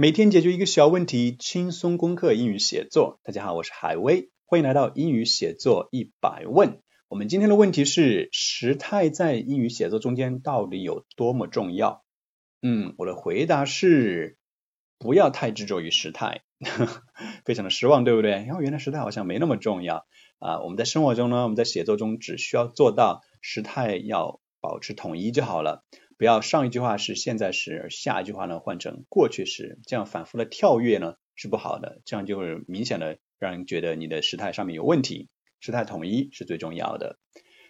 每天解决一个小问题，轻松攻克英语写作。大家好，我是海威，欢迎来到英语写作一百问。我们今天的问题是：时态在英语写作中间到底有多么重要？嗯，我的回答是：不要太执着于时态，非常的失望，对不对？然后原来时态好像没那么重要啊。我们在生活中呢，我们在写作中只需要做到时态要保持统一就好了。不要上一句话是现在时，下一句话呢换成过去时，这样反复的跳跃呢是不好的，这样就会明显的让人觉得你的时态上面有问题。时态统一是最重要的。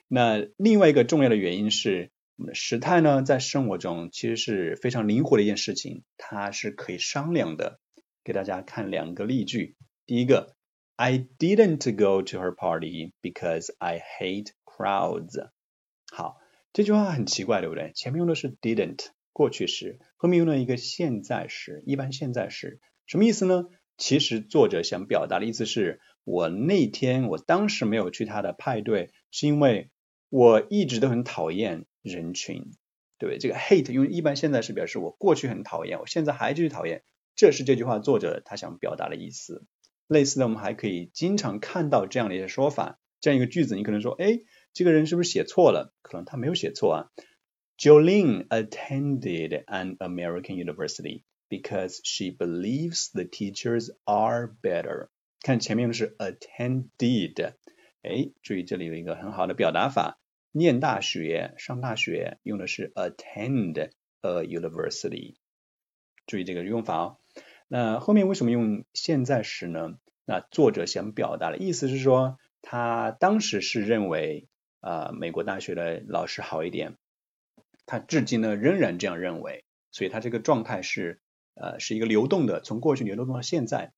那另外一个重要的原因是，我们的时态呢在生活中其实是非常灵活的一件事情，它是可以商量的。给大家看两个例句。第一个，I didn't go to her party because I hate crowds。好。这句话很奇怪，对不对？前面用的是 didn't 过去时，后面用了一个现在时，一般现在时，什么意思呢？其实作者想表达的意思是，我那天我当时没有去他的派对，是因为我一直都很讨厌人群，对不对？这个 hate 用一般现在时表示我过去很讨厌，我现在还继续讨厌，这是这句话作者他想表达的意思。类似的，我们还可以经常看到这样的一些说法，这样一个句子，你可能说，哎。这个人是不是写错了？可能他没有写错啊。Jolene attended an American university because she believes the teachers are better。看前面的是 attended，哎，注意这里有一个很好的表达法，念大学、上大学用的是 attend a university。注意这个用法哦。那后面为什么用现在时呢？那作者想表达的意思是说，他当时是认为。啊，美国大学的老师好一点，他至今呢仍然这样认为，所以他这个状态是呃是一个流动的，从过去流动到现在。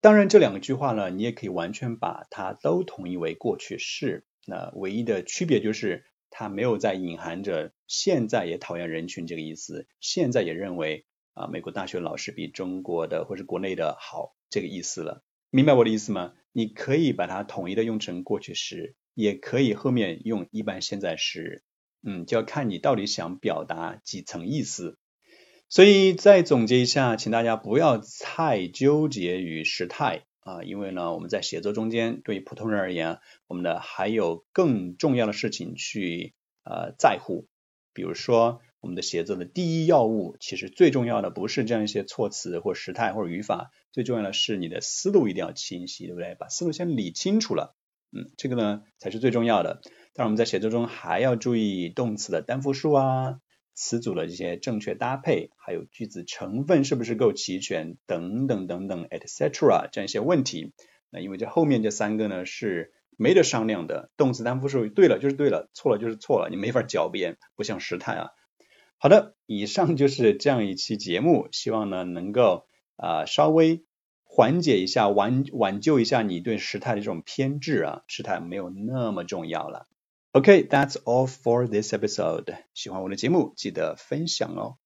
当然，这两句话呢，你也可以完全把它都统一为过去式。那唯一的区别就是，它没有在隐含着现在也讨厌人群这个意思，现在也认为啊美国大学老师比中国的或者国内的好这个意思了。明白我的意思吗？你可以把它统一的用成过去时。也可以后面用一般现在时，嗯，就要看你到底想表达几层意思。所以再总结一下，请大家不要太纠结于时态啊，因为呢，我们在写作中间，对于普通人而言，我们的还有更重要的事情去呃在乎。比如说，我们的写作的第一要务，其实最重要的不是这样一些措辞或时态或者语法，最重要的是你的思路一定要清晰，对不对？把思路先理清楚了。嗯，这个呢才是最重要的。当然，我们在写作中还要注意动词的单复数啊，词组的这些正确搭配，还有句子成分是不是够齐全，等等等等，etc. 这样一些问题。那因为这后面这三个呢是没得商量的，动词单复数对了就是对了，错了就是错了，你没法狡辩，不像时态啊。好的，以上就是这样一期节目，希望呢能够啊稍微。缓解一下，挽挽救一下你对时态的这种偏执啊，时态没有那么重要了。OK，that's all for this episode。喜欢我的节目，记得分享哦。